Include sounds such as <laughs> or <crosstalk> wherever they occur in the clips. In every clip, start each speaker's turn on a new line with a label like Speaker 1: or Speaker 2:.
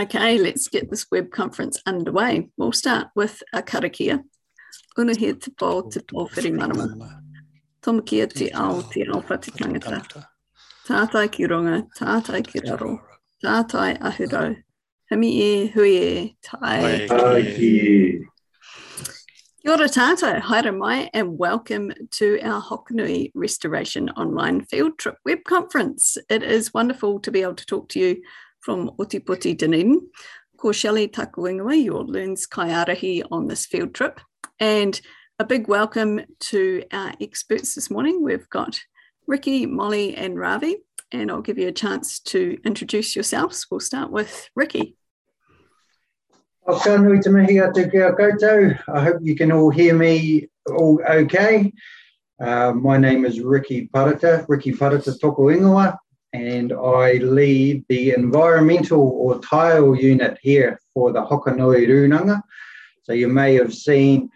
Speaker 1: Okay, let's get this web conference underway. We'll start with a karakia. Una he te pō te pō whiri marama. Tomakia te ao te alpa te tangata. Tātai ki ronga, tātai ki raro, tātai ahurau. Himi e, hui e, tai. Tai ki. Kia ora tātou, haere mai, and welcome to our Hokonui Restoration Online Field Trip web conference. It is wonderful to be able to talk to you from Ōtepoti Dunedin. Ko Shelley Takuingawa, your LEARNZ Kaiarahi on this field trip. And a big welcome to our experts this morning. We've got Ricky, Molly, and Ravi, and I'll give you a chance to introduce yourselves. We'll start with Ricky.
Speaker 2: I hope you can all hear me all okay. Uh, my name is Ricky Parata, Ricky Parata Toko and I lead the environmental or taiao unit here for the Hokonui Runanga. So you may have seen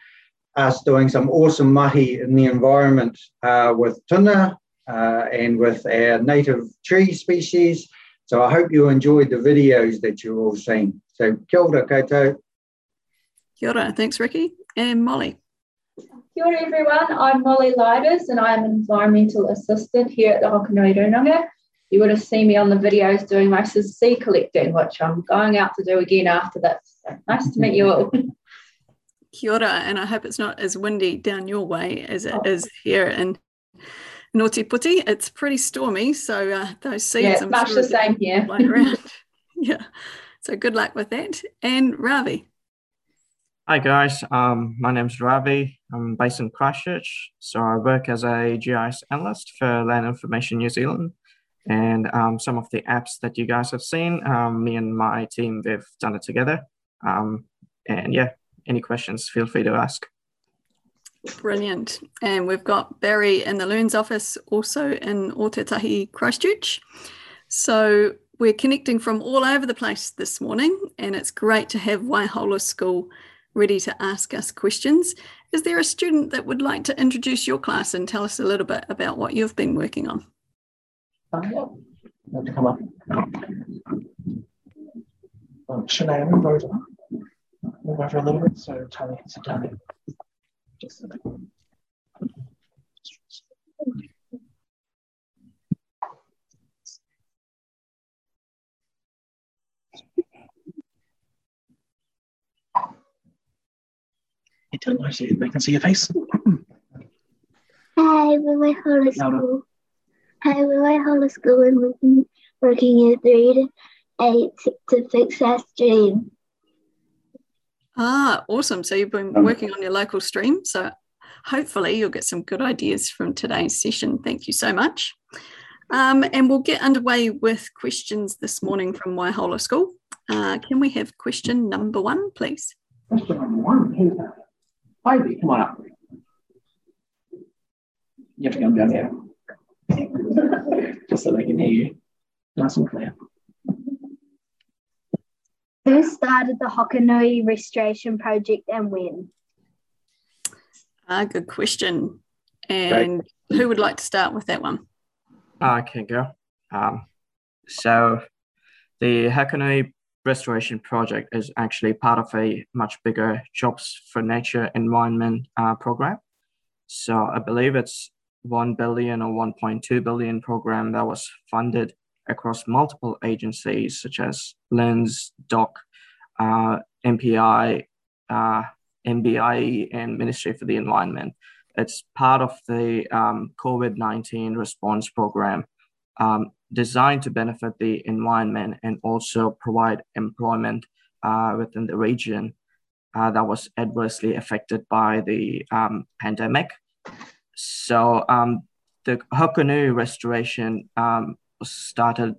Speaker 2: us doing some awesome mahi in the environment uh, with tuna uh, and with our native tree species. So I hope you enjoyed the videos that you've all seen. So kia ora koutou.
Speaker 1: Kia ora, thanks Ricky. And Molly.
Speaker 3: Kia ora everyone, I'm Molly Liders and I'm an environmental assistant here at the Hokonui Runanga you would have seen me on the videos doing my sea collecting, which I'm going out to do again after this. So nice to meet you all. <laughs>
Speaker 1: Kia ora, and I hope it's not as windy down your way as it oh. is here in Ōtepoti. It's pretty stormy, so uh, those seeds.
Speaker 3: Yeah, I'm much sure the same here.
Speaker 1: around. <laughs> <laughs> yeah, so good luck with that. And Ravi.
Speaker 4: Hi guys, um, my name's Ravi. I'm based in Christchurch, so I work as a GIS analyst for Land Information New Zealand and um, some of the apps that you guys have seen. Um, me and my team, we've done it together. Um, and yeah, any questions, feel free to ask.
Speaker 1: Brilliant. And we've got Barry in the LEARNZ office, also in Ōtautahi, Christchurch. So we're connecting from all over the place this morning, and it's great to have Waihola School ready to ask us questions. Is there a student that would like to introduce your class and tell us a little bit about what you've been working on?
Speaker 5: You have to come up. Um, Shanae, move over. Move over a little bit so Tony can sit down. Just a minute. Hey, tell them so they can see your face.
Speaker 6: Hi, we're my whole school. Hi, we're at School and we've been working in three to eight to fix our stream.
Speaker 1: Ah, awesome. So you've been working on your local stream. So hopefully you'll get some good ideas from today's session. Thank you so much. Um, and we'll get underway with questions this morning from Waihola School. Uh, can we have question number one, please?
Speaker 5: Question number one. Here Ivy, come on up. You have to come down here. <laughs> Just so they can hear you nice and clear.
Speaker 6: Who started the Hokonui Restoration Project and when?
Speaker 1: Ah, good question. And Great. who would like to start with that one?
Speaker 4: I can go. Um, so the Hokonui Restoration Project is actually part of a much bigger Jobs for Nature Environment uh, program. So I believe it's 1 billion or 1.2 billion program that was funded across multiple agencies such as LINZ, DOC, uh, MPI, uh, MBIE, and Ministry for the Environment. It's part of the um, COVID 19 response program um, designed to benefit the environment and also provide employment uh, within the region uh, that was adversely affected by the um, pandemic. So um, the Hokonui restoration um, was started,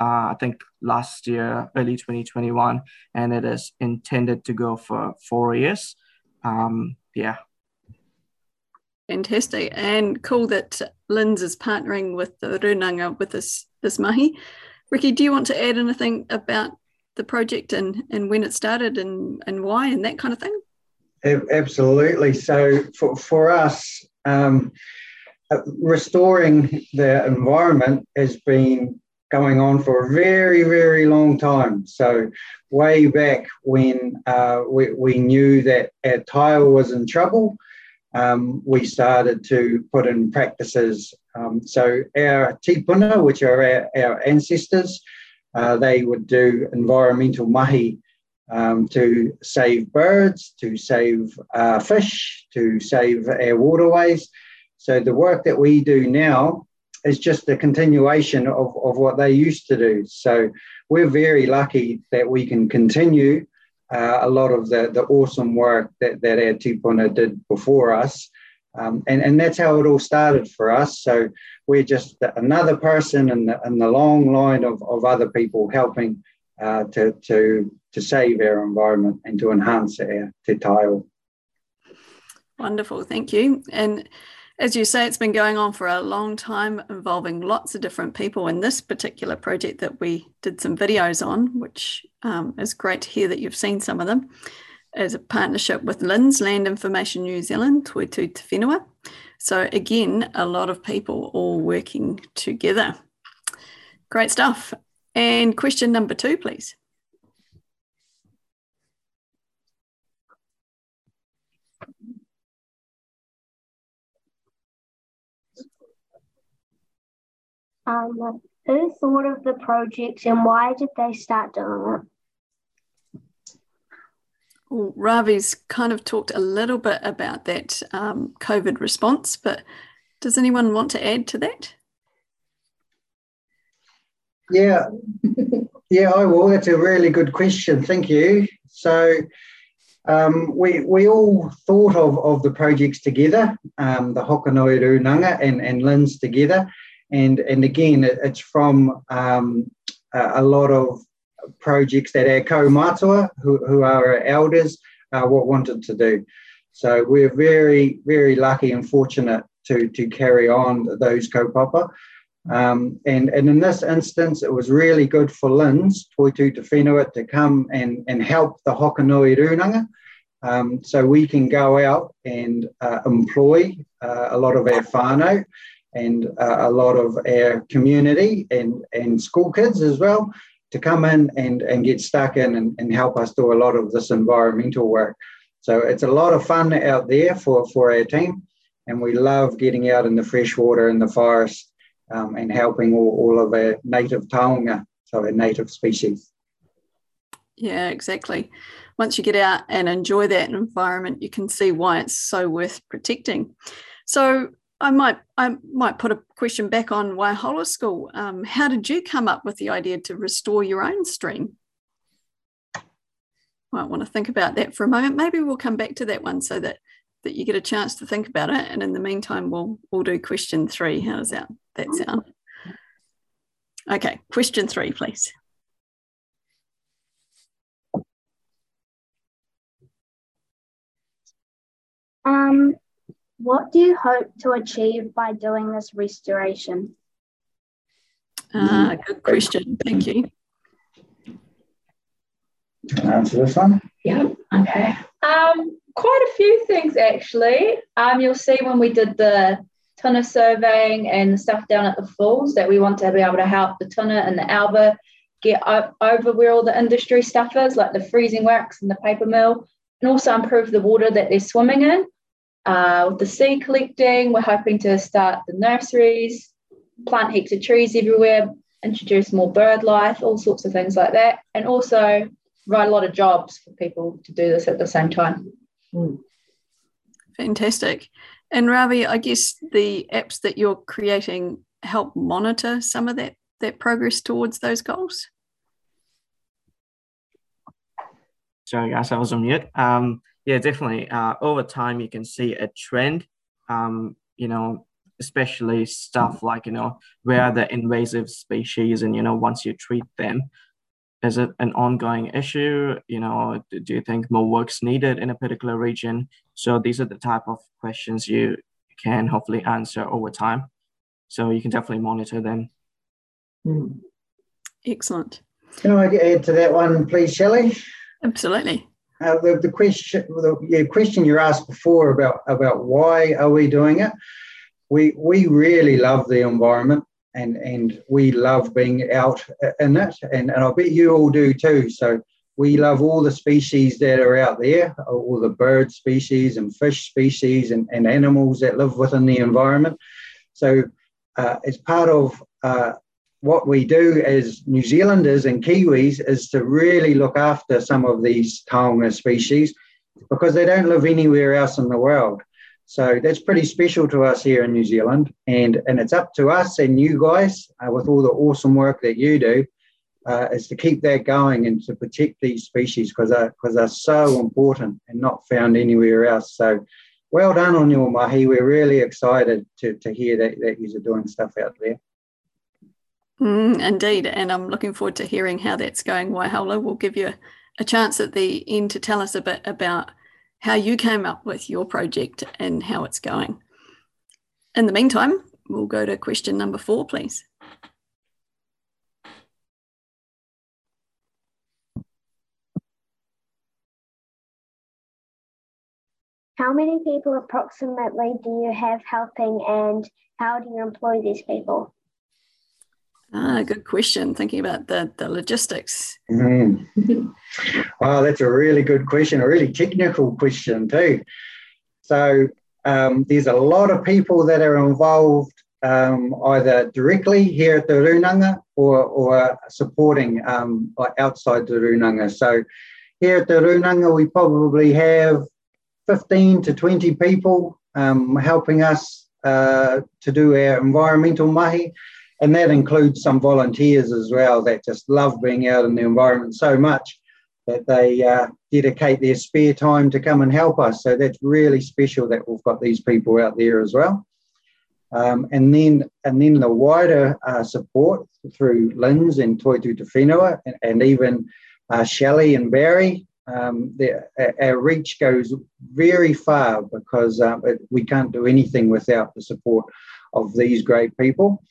Speaker 4: uh, I think, last year, early 2021, and it is intended to go for four years. Um, yeah.
Speaker 1: Fantastic and cool that LINZ is partnering with the Runanga with this this mahi. Ricky, do you want to add anything about the project and, and when it started and, and why and that kind of thing?
Speaker 2: Absolutely. So for, for us, um, uh, restoring the environment has been going on for a very, very long time. So, way back when uh, we, we knew that our taiao was in trouble, um, we started to put in practices. Um, so, our tipuna, which are our, our ancestors, uh, they would do environmental mahi um, to save birds, to save uh, fish, to save our waterways. So, the work that we do now is just a continuation of, of what they used to do. So we're very lucky that we can continue uh, a lot of the, the awesome work that, that our tipuna did before us. Um, and, and that's how it all started for us. So we're just another person in the, in the long line of, of other people helping uh, to, to, to save our environment and to enhance our te taiao.
Speaker 1: Wonderful, thank you. And as you say, it's been going on for a long time, involving lots of different people. In this particular project that we did some videos on, which um, is great to hear that you've seen some of them, is a partnership with LINZ, Land Information New Zealand, Toitū Te Whenua. So again, a lot of people all working together. Great stuff. And question number two, please.
Speaker 6: Um, who thought of the project and why did they start doing it?
Speaker 1: Well, Ravi's kind of talked a little bit about that um, COVID response, but does anyone want to add to that?
Speaker 2: Yeah, <laughs> yeah, I will. That's a really good question. Thank you. So, um, we, we all thought of, of the projects together, um, the Hokonui Runanga and, and LINZ together and and again, it's from um, a lot of projects that our kaumātua, who, who are our elders, uh, what wanted to do. So we're very, very lucky and fortunate to, to carry on those kaupapa. Um, and, and in this instance, it was really good for LINZ, Toitū Te Whenua, to come and, and help the Hokonui Runanga. Um, so we can go out and uh, employ uh, a lot of our whānau and uh, a lot of our community and, and school kids as well to come in and, and get stuck in and, and help us do a lot of this environmental work. So it's a lot of fun out there for, for our team. And we love getting out in the fresh water in the forest um, and helping all, all of our native taonga, so our native species.
Speaker 1: Yeah, exactly. Once you get out and enjoy that environment, you can see why it's so worth protecting. So, I might I might put a question back on Waihola School. Um, how did you come up with the idea to restore your own stream? Might want to think about that for a moment. Maybe we'll come back to that one so that that you get a chance to think about it. And in the meantime, we'll we'll do question three. How does that that sound? Okay, question three, please.
Speaker 6: Um, what do you hope to achieve by doing this restoration?
Speaker 1: Ah, good question. Thank you.
Speaker 2: Can I answer this one?
Speaker 3: Yeah. Okay. Um, quite a few things actually. Um, you'll see when we did the tuna surveying and the stuff down at the falls that we want to be able to help the tuna and the alba get over where all the industry stuff is, like the freezing works and the paper mill, and also improve the water that they're swimming in. Uh, with the seed collecting, we're hoping to start the nurseries, plant heaps of trees everywhere, introduce more bird life, all sorts of things like that, and also write a lot of jobs for people to do this at the same time. Mm.
Speaker 1: Fantastic. And Ravi, I guess the apps that you're creating help monitor some of that that progress towards those goals.
Speaker 4: Sorry, guys, I was on mute. Um, yeah, definitely. Uh, over time, you can see a trend. Um, you know, especially stuff like you know where are the invasive species, and you know once you treat them, is it an ongoing issue? You know, do, do you think more work's needed in a particular region? So these are the type of questions you can hopefully answer over time. So you can definitely monitor them.
Speaker 1: Mm. Excellent.
Speaker 2: Can I add to that one, please, Shelley?
Speaker 1: Absolutely.
Speaker 2: Uh, the, the, question, the yeah, question you asked before about about why are we doing it? We we really love the environment. and and we love being out in it, and, and I bet you all do too. So we love all the species that are out there, all the bird species and fish species and, and animals that live within the environment. So uh, part of uh, what we do as New Zealanders and Kiwis is to really look after some of these taonga species because they don't live anywhere else in the world. So that's pretty special to us here in New Zealand. And, and it's up to us and you guys, uh, with all the awesome work that you do, uh, is to keep that going and to protect these species because they're, cause they're so important and not found anywhere else. So well done on your mahi. We're really excited to, to hear that, that you're doing stuff out there.
Speaker 1: Mm, indeed. And I'm looking forward to hearing how that's going. Waihola will give you a chance at the end to tell us a bit about how you came up with your project and how it's going. In the meantime, we'll go to question number four, please.
Speaker 6: How many people approximately do you have helping and how do you employ these people?
Speaker 1: Ah, good question. Thinking about the, the logistics.
Speaker 2: Mm. wow, that's a really good question, a really technical question too. So um, there's a lot of people that are involved um, either directly here at the Runanga or, or supporting um, outside the Runanga. So here at the Runanga, we probably have 15 to 20 people um, helping us uh, to do our environmental mahi. And that includes some volunteers as well that just love being out in the environment so much that they uh, dedicate their spare time to come and help us. So that's really special that we've got these people out there as well. Um, and then and then the wider uh, support through Linz and Toitu Te Whenua and, and even uh, Shelley and Barry. Um, our reach goes very far because uh, it, we can't do anything without the support of these great people.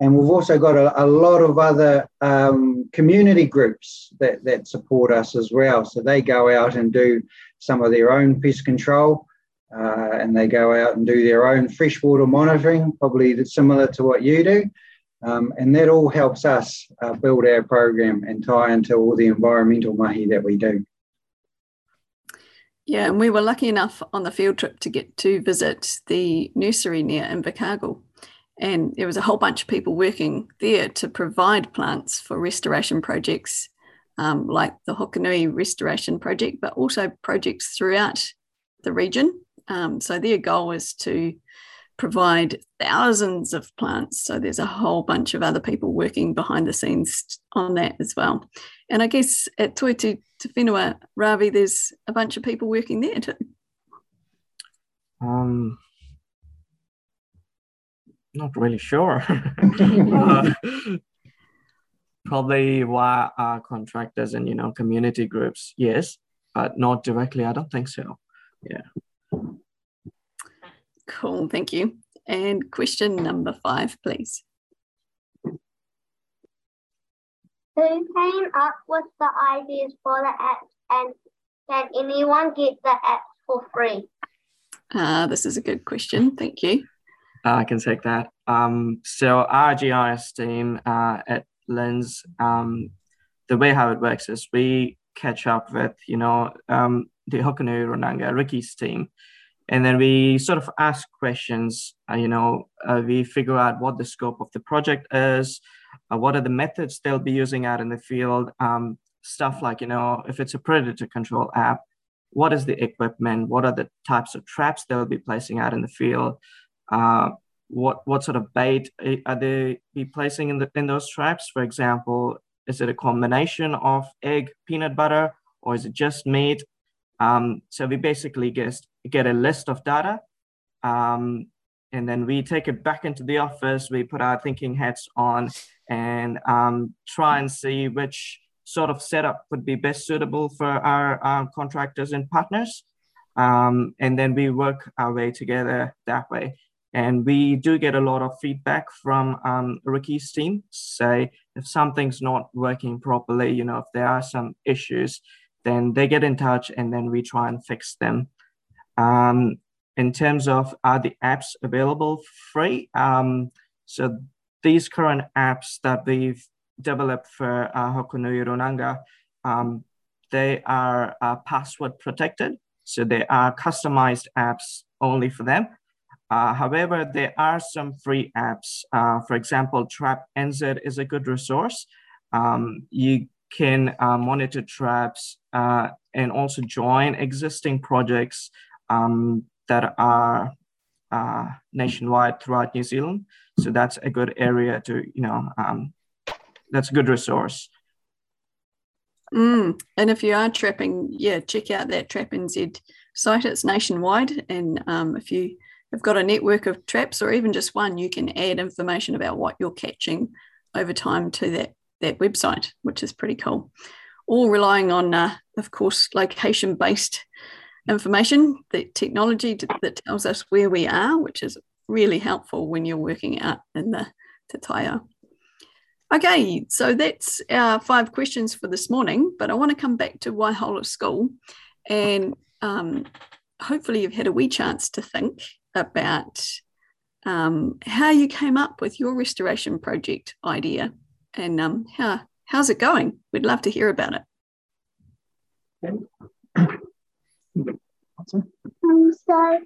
Speaker 2: And we've also got a, a lot of other um, community groups that, that support us as well. So they go out and do some of their own pest control uh, and they go out and do their own freshwater monitoring, probably similar to what you do. Um, and that all helps us uh, build our program and tie into all the environmental mahi that we do.
Speaker 1: Yeah, and we were lucky enough on the field trip to get to visit the nursery near Invercargill. And there was a whole bunch of people working there to provide plants for restoration projects um, like the Hokonui Restoration Project, but also projects throughout the region. Um, so their goal is to provide thousands of plants. So there's a whole bunch of other people working behind the scenes on that as well. And I guess at Toitu Te Whenua, Ravi, there's a bunch of people working there too.
Speaker 4: Um, not really sure. <laughs> uh, probably why our contractors and you know community groups, yes, but not directly. I don't think so. Yeah.
Speaker 1: Cool, thank you. And question number five, please.
Speaker 6: Who came up with the ideas for the apps and can anyone get the apps for free?
Speaker 1: Uh, this is a good question. Thank you.
Speaker 4: I can take that. Um, so our GIS team uh, at LINZ, um, the way how it works is we catch up with, you know, um, the Hokonui Runanga, Ricky's team, and then we sort of ask questions, uh, you know, uh, we figure out what the scope of the project is, uh, what are the methods they'll be using out in the field, um, stuff like, you know, if it's a predator control app, what is the equipment, what are the types of traps they'll be placing out in the field, uh, what what sort of bait are they be placing in the in those traps? For example, is it a combination of egg, peanut butter, or is it just meat? Um, so we basically get get a list of data, um, and then we take it back into the office. We put our thinking hats on and um, try and see which sort of setup would be best suitable for our, our contractors and partners. Um, and then we work our way together that way. And we do get a lot of feedback from um, Ricky's team. Say if something's not working properly, you know, if there are some issues, then they get in touch and then we try and fix them. Um, in terms of are the apps available free? Um, so these current apps that we've developed for uh, Hokonui Runanga, um, they are uh, password protected. So they are customized apps only for them. Uh, however, there are some free apps. Uh, for example, Trap NZ is a good resource. Um, you can uh, monitor traps uh, and also join existing projects um, that are uh, nationwide throughout New Zealand. So that's a good area to, you know, um, that's a good resource.
Speaker 1: Mm. And if you are trapping, yeah, check out that Trap NZ site. It's nationwide. And um, if you have got a network of traps or even just one, you can add information about what you're catching over time to that, that website, which is pretty cool. All relying on, uh, of course, location based information, the technology that tells us where we are, which is really helpful when you're working out in the Te Okay, so that's our five questions for this morning, but I want to come back to Waihola School and um, hopefully you've had a wee chance to think about um, how you came up with your restoration project idea and um, how, how's it going? We'd love to hear about it.
Speaker 6: Um, so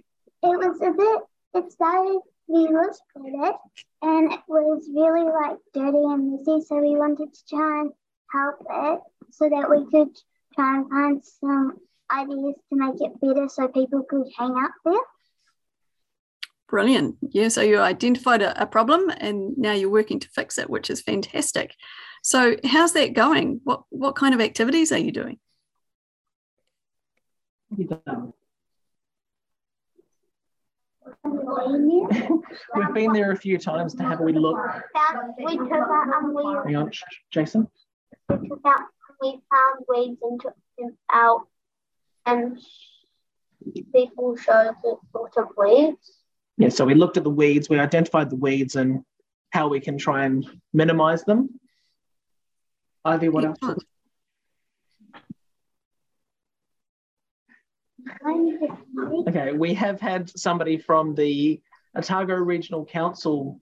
Speaker 6: it was a bit, it started, we looked at it and it was really like dirty and messy. So we wanted to try and help it so that we could try and find some ideas to make it better so people could hang out there.
Speaker 1: Brilliant. Yeah, so you identified a, a, problem and now you're working to fix it, which is fantastic. So how's that going? What what kind of activities are you doing? <laughs>
Speaker 5: We've been there a few times to have a wee look.
Speaker 6: We took out and we
Speaker 5: Hang on, Jason.
Speaker 6: We took out we found weeds and took them out and people showed the sort of weeds.
Speaker 5: Yeah, so we looked at the weeds, we identified the weeds and how we can try and minimize them. Ivy, what else? Okay, we have had somebody from the Otago Regional Council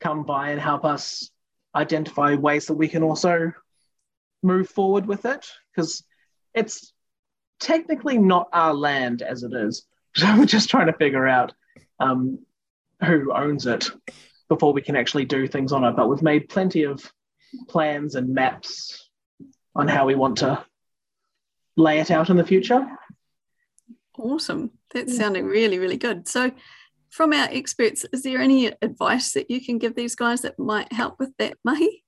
Speaker 5: come by and help us identify ways that we can also move forward with it because it's technically not our land as it is. <laughs> So we're just trying to figure out um, who owns it before we can actually do things on it. But we've made plenty of plans and maps on how we want to lay it out in the future.
Speaker 1: Awesome. That's sounding really, really good. So, from our experts, is there any advice that you can give these guys that might help with that, Mahi?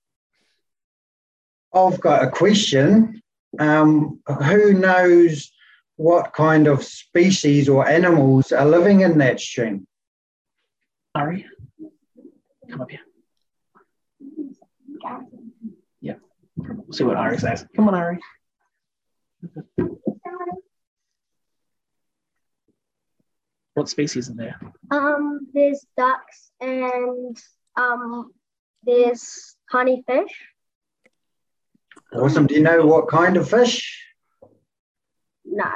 Speaker 2: I've got a question. Um, who knows what kind of species or animals are living in that stream?
Speaker 5: Ari, come up here. Yeah, we'll see what Ari says. Come on, Ari. What species are there?
Speaker 6: Um, there's ducks and um, there's honey fish.
Speaker 2: Awesome. Do you know what kind of fish?
Speaker 6: No.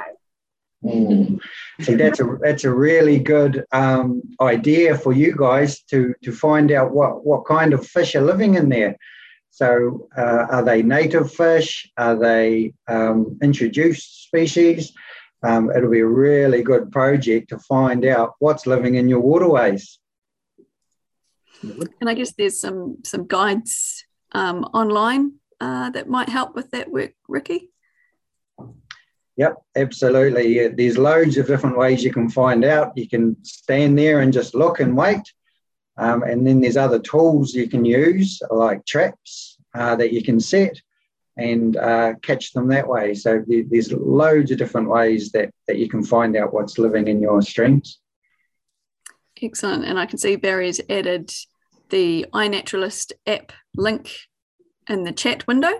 Speaker 2: Mm. See, that's a that's a really good um, idea for you guys to to find out what what kind of fish are living in there. So, uh, are they native fish? Are they um, introduced species? um, it'll be a really good project to find out what's living in your waterways.
Speaker 1: And I guess there's some some guides um, online uh, that might help with that work, Ricky.
Speaker 2: Yep, absolutely. There's loads of different ways you can find out. You can stand there and just look and wait. Um, and then there's other tools you can use, like traps uh, that you can set and uh, catch them that way. So there's loads of different ways that, that you can find out what's living in your streams.
Speaker 1: Excellent. And I can see Barry's added the iNaturalist app link in the chat window.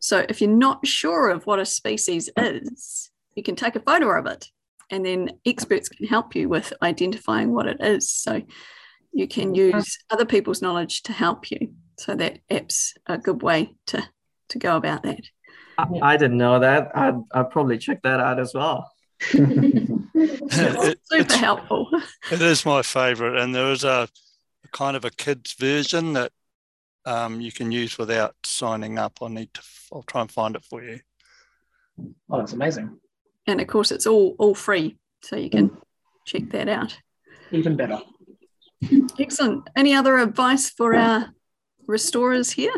Speaker 1: So if you're not sure of what a species is, you can take a photo of it and then experts can help you with identifying what it is. So you can use other people's knowledge to help you. So that app's a good way to to go about that.
Speaker 4: I, I didn't know that. I'd, I'd probably check that out as well.
Speaker 1: it, <laughs> super helpful.
Speaker 7: It is my favourite, and there is a kind of a kids version that um, you can use without signing up. I'll need to. I'll try and find it for you.
Speaker 5: Oh, that's amazing.
Speaker 1: And of course, it's all all free, so you can check that out.
Speaker 5: Even better.
Speaker 1: Excellent. Any other advice for our restorers here?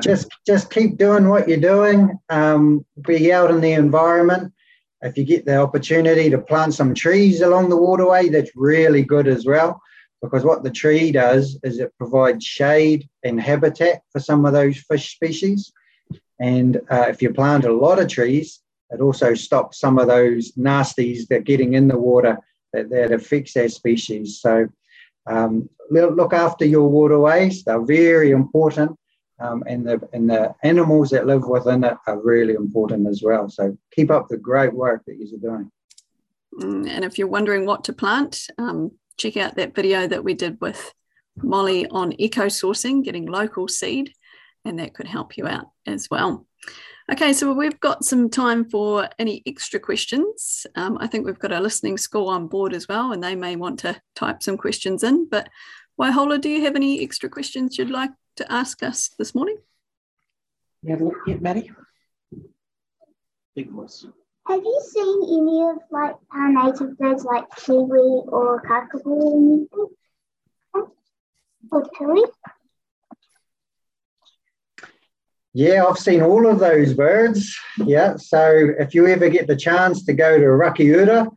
Speaker 2: just just keep doing what you're doing. Um, be out in the environment. If you get the opportunity to plant some trees along the waterway, that's really good as well. Because what the tree does is it provides shade and habitat for some of those fish species. And uh, if you plant a lot of trees, it also stops some of those nasties that are getting in the water that, that affects our species. So um, look after your waterways. They're very important um, and the and the animals that live within it are really important as well. So keep up the great work that you're doing.
Speaker 1: Mm, and if you're wondering what to plant, um, check out that video that we did with Molly on eco sourcing, getting local seed, and that could help you out as well. Okay, so we've got some time for any extra questions. Um, I think we've got a listening school on board as well, and they may want to type some questions in. But Waihola, do you have any extra questions you'd like to ask us this morning?
Speaker 5: Yeah, yeah Maddie. Big voice.
Speaker 6: Have you seen any of like our native birds like kiwi or kakapo or anything? Or tui?
Speaker 2: Yeah, I've seen all of those birds. Yeah, so if you ever get the chance to go to Rakiura,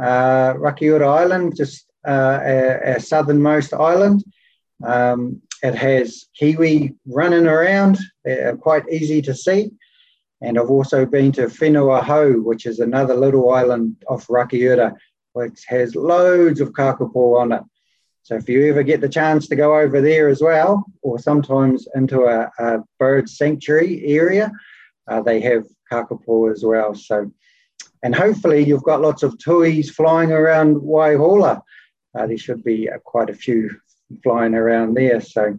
Speaker 2: uh, Rakiura Island, just uh, our, our southernmost island, um, it has kiwi running around, uh, quite easy to see. And I've also been to Whenua Hou, which is another little island off Rakiura, which has loads of kakapo on it. So if you ever get the chance to go over there as well, or sometimes into a, a bird sanctuary area, uh, they have kakapo as well. So, and hopefully you've got lots of tuis flying around Waihola. Uh, there should be uh, quite a few flying around there. So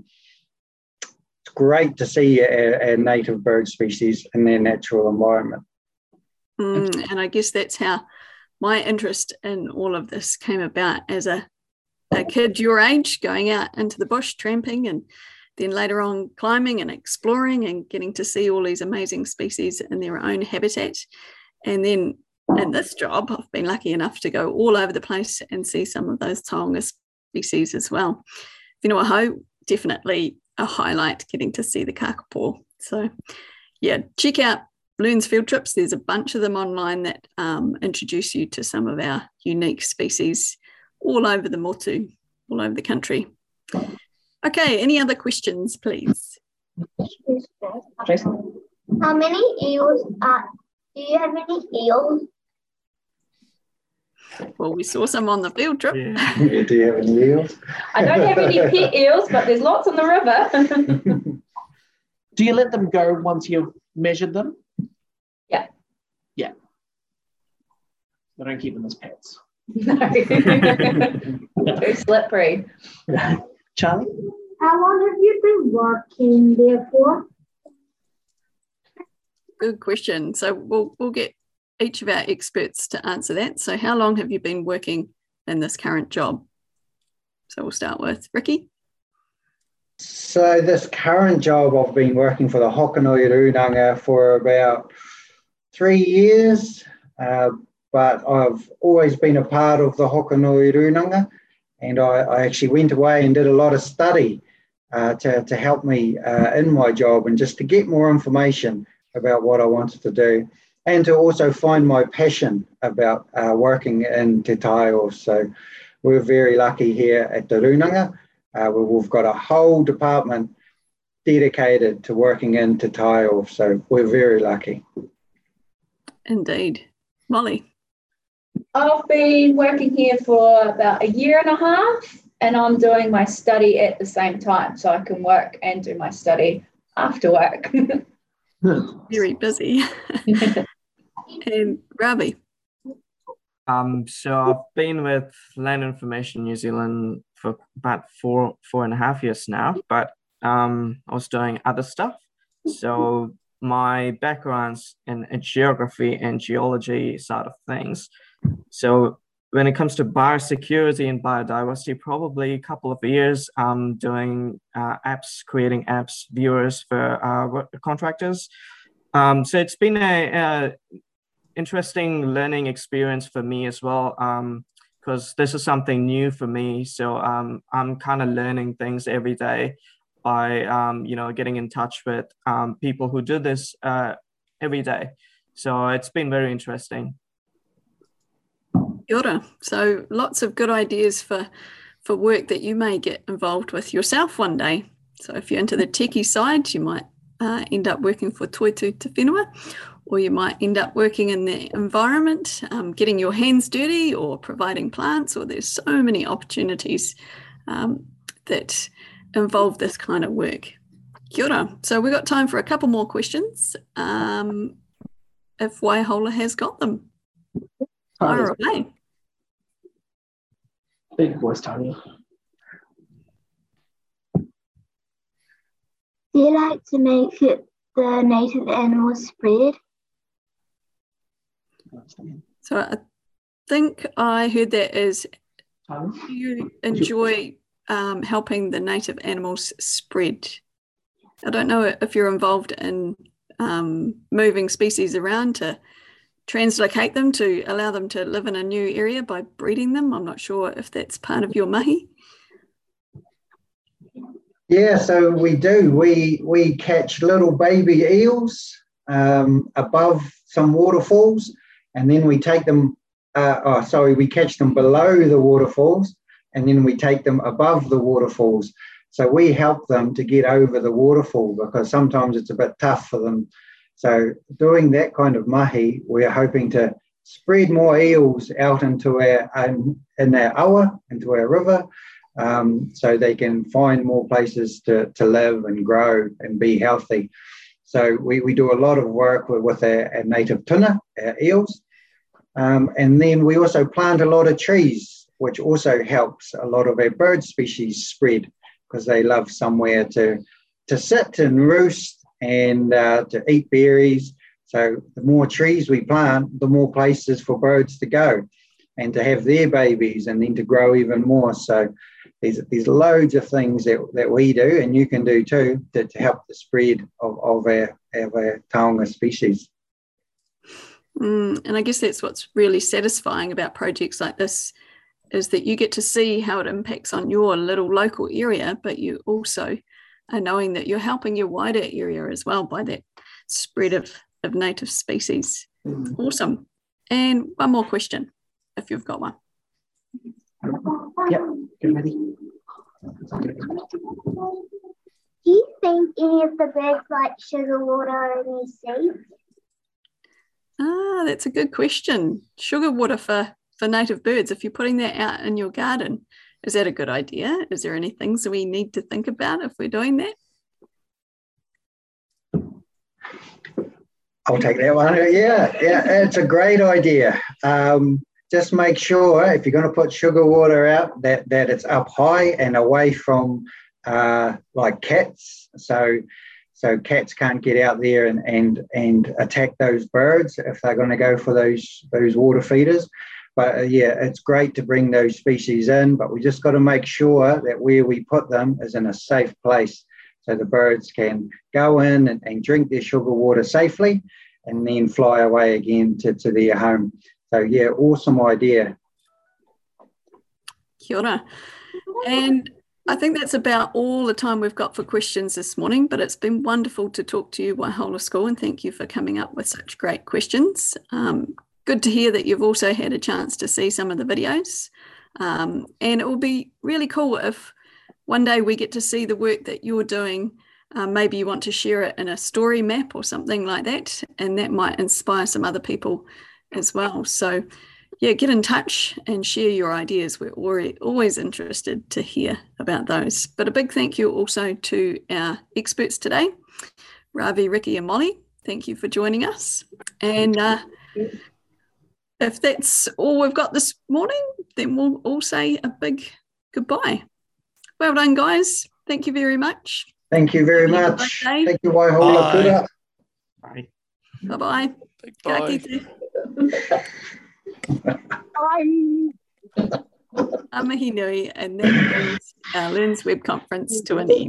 Speaker 2: it's great to see a, a native bird species in their natural environment.
Speaker 1: Mm, and I guess that's how my interest in all of this came about as a, a kid your age, going out into the bush, tramping, and then later on climbing and exploring and getting to see all these amazing species in their own habitat. And then in this job, I've been lucky enough to go all over the place and see some of those taonga species as well. Whenua Hou, definitely a highlight getting to see the kakapo. So, yeah, check out LEARNZ Field Trips. There's a bunch of them online that um, introduce you to some of our unique species all over the motu, all over the country. Okay, any other questions, please?
Speaker 6: How many eels are, do you have any eels
Speaker 1: well, we saw some on the field trip.
Speaker 2: Yeah. <laughs> Do you have any eels?
Speaker 3: I don't have any <laughs> pet eels, but there's lots on the river. <laughs>
Speaker 5: Do you let them go once you've measured them?
Speaker 3: Yeah.
Speaker 5: Yeah. They don't keep them as pets.
Speaker 3: No. Too slippery.
Speaker 5: Charlie?
Speaker 6: How long have you been working there for?
Speaker 1: Good question. So we'll we'll get each of our experts to answer that. So, how long have you been working in this current job? So, we'll start with Ricky.
Speaker 2: So, this current job, I've been working for the Hokonui Runanga for about three years, uh, but I've always been a part of the Hokonui Runanga, and I, I, actually went away and did a lot of study uh, to, to help me uh, in my job and just to get more information about what I wanted to do and to also find my passion about uh, working in Te Taiao. So we're very lucky here at the Runanga. Uh, we've got a whole department dedicated to working in Te Taiao. So we're very lucky.
Speaker 1: Indeed. Molly?
Speaker 3: I've been working here for about a year and a half and I'm doing my study at the same time so I can work and do my study after work. <laughs>
Speaker 1: Very busy. <laughs> and Ravi.
Speaker 4: Um, so I've been with Land Information New Zealand for about four four and a half years now, but um, I was doing other stuff. So my background's in, in geography and geology side of things. So when it comes to biosecurity and biodiversity, probably a couple of years um, doing uh, apps, creating apps, viewers for uh, contractors. Um, so it's been a, a, interesting learning experience for me as well, because um, this is something new for me. So um, I'm kind of learning things every day by um, you know getting in touch with um, people who do this uh, every day. So it's been very interesting.
Speaker 1: Kia So lots of good ideas for for work that you may get involved with yourself one day. So if you're into the techie side, you might uh, end up working for Toitu Te Whenua, or you might end up working in the environment, um, getting your hands dirty or providing plants, or there's so many opportunities um, that involve this kind of work. Kia ora. So we've got time for a couple more questions. Um, if Waihola has got them. Fire away.
Speaker 5: Big voice, Tony.
Speaker 6: Do you like to make it the native animals spread?
Speaker 1: So I think I heard that is you enjoy um, helping the native animals spread. I don't know if you're involved in um, moving species around to translocate them to allow them to live in a new area by breeding them. I'm not sure if that's part of your mahi.
Speaker 2: Yeah, so we do. We we catch little baby eels um, above some waterfalls, and then we take them. Uh, oh, sorry, we catch them below the waterfalls, and then we take them above the waterfalls. So we help them to get over the waterfall because sometimes it's a bit tough for them. So doing that kind of mahi, we're hoping to spread more eels out into our um, in our awa, into our river, um, so they can find more places to, to live and grow and be healthy. So we, we do a lot of work with, with our, our native tuna, our eels. Um, and then we also plant a lot of trees which also helps a lot of our bird species spread because they love somewhere to, to sit and roost and uh, to eat berries. So the more trees we plant, the more places for birds to go and to have their babies and then to grow even more. So there's, there's loads of things that, that we do and you can do too to, to help the spread of, of, our, of our taonga species.
Speaker 1: Mm, and I guess that's what's really satisfying about projects like this is that you get to see how it impacts on your little local area, but you also are knowing that you're helping your wider area as well by that spread of, of native species. Mm. Awesome. And one more question, if you've got one.
Speaker 5: Yep, get ready.
Speaker 6: Do you think any of the birds like sugar water or any seeds?
Speaker 1: Ah, that's a good question. Sugar water for for native birds, if you're putting that out in your garden, is that a good idea? Is there any things we need to think about if we're doing that?
Speaker 2: I'll take that one. Yeah, yeah, it's a great idea. Um, just make sure if you're going to put sugar water out that that it's up high and away from uh, like cats. So so cats can't get out there and and and attack those birds if they're going to go for those those water feeders. But uh, yeah, it's great to bring those species in, but we just got to make sure that where we put them is in a safe place so the birds can go in and, and drink their sugar water safely and then fly away again to, to their home. So yeah, awesome idea.
Speaker 1: Kia ora. And I think that's about all the time we've got for questions this morning, but it's been wonderful to talk to you, Waihola School, and thank you for coming up with such great questions. Um, good to hear that you've also had a chance to see some of the videos. Um, and it will be really cool if one day we get to see the work that you're doing. Um, maybe you want to share it in a story map or something like that, and that might inspire some other people as well. So, yeah, get in touch and share your ideas. We're always interested to hear about those. But a big thank you also to our experts today, Ravi, Ricky, and Molly. Thank you for joining us. And uh, if that's all we've got this morning, then we'll all say a big goodbye. Well done, guys. Thank you very much.
Speaker 2: Thank you very much. Thank you, Waihola.
Speaker 4: Bye.
Speaker 1: Bye-bye.
Speaker 7: Big
Speaker 1: Kia
Speaker 7: bye.
Speaker 1: kite.
Speaker 6: Bye.
Speaker 1: A mihi nui, and that brings our uh, LEARNZ Web Conference to an end.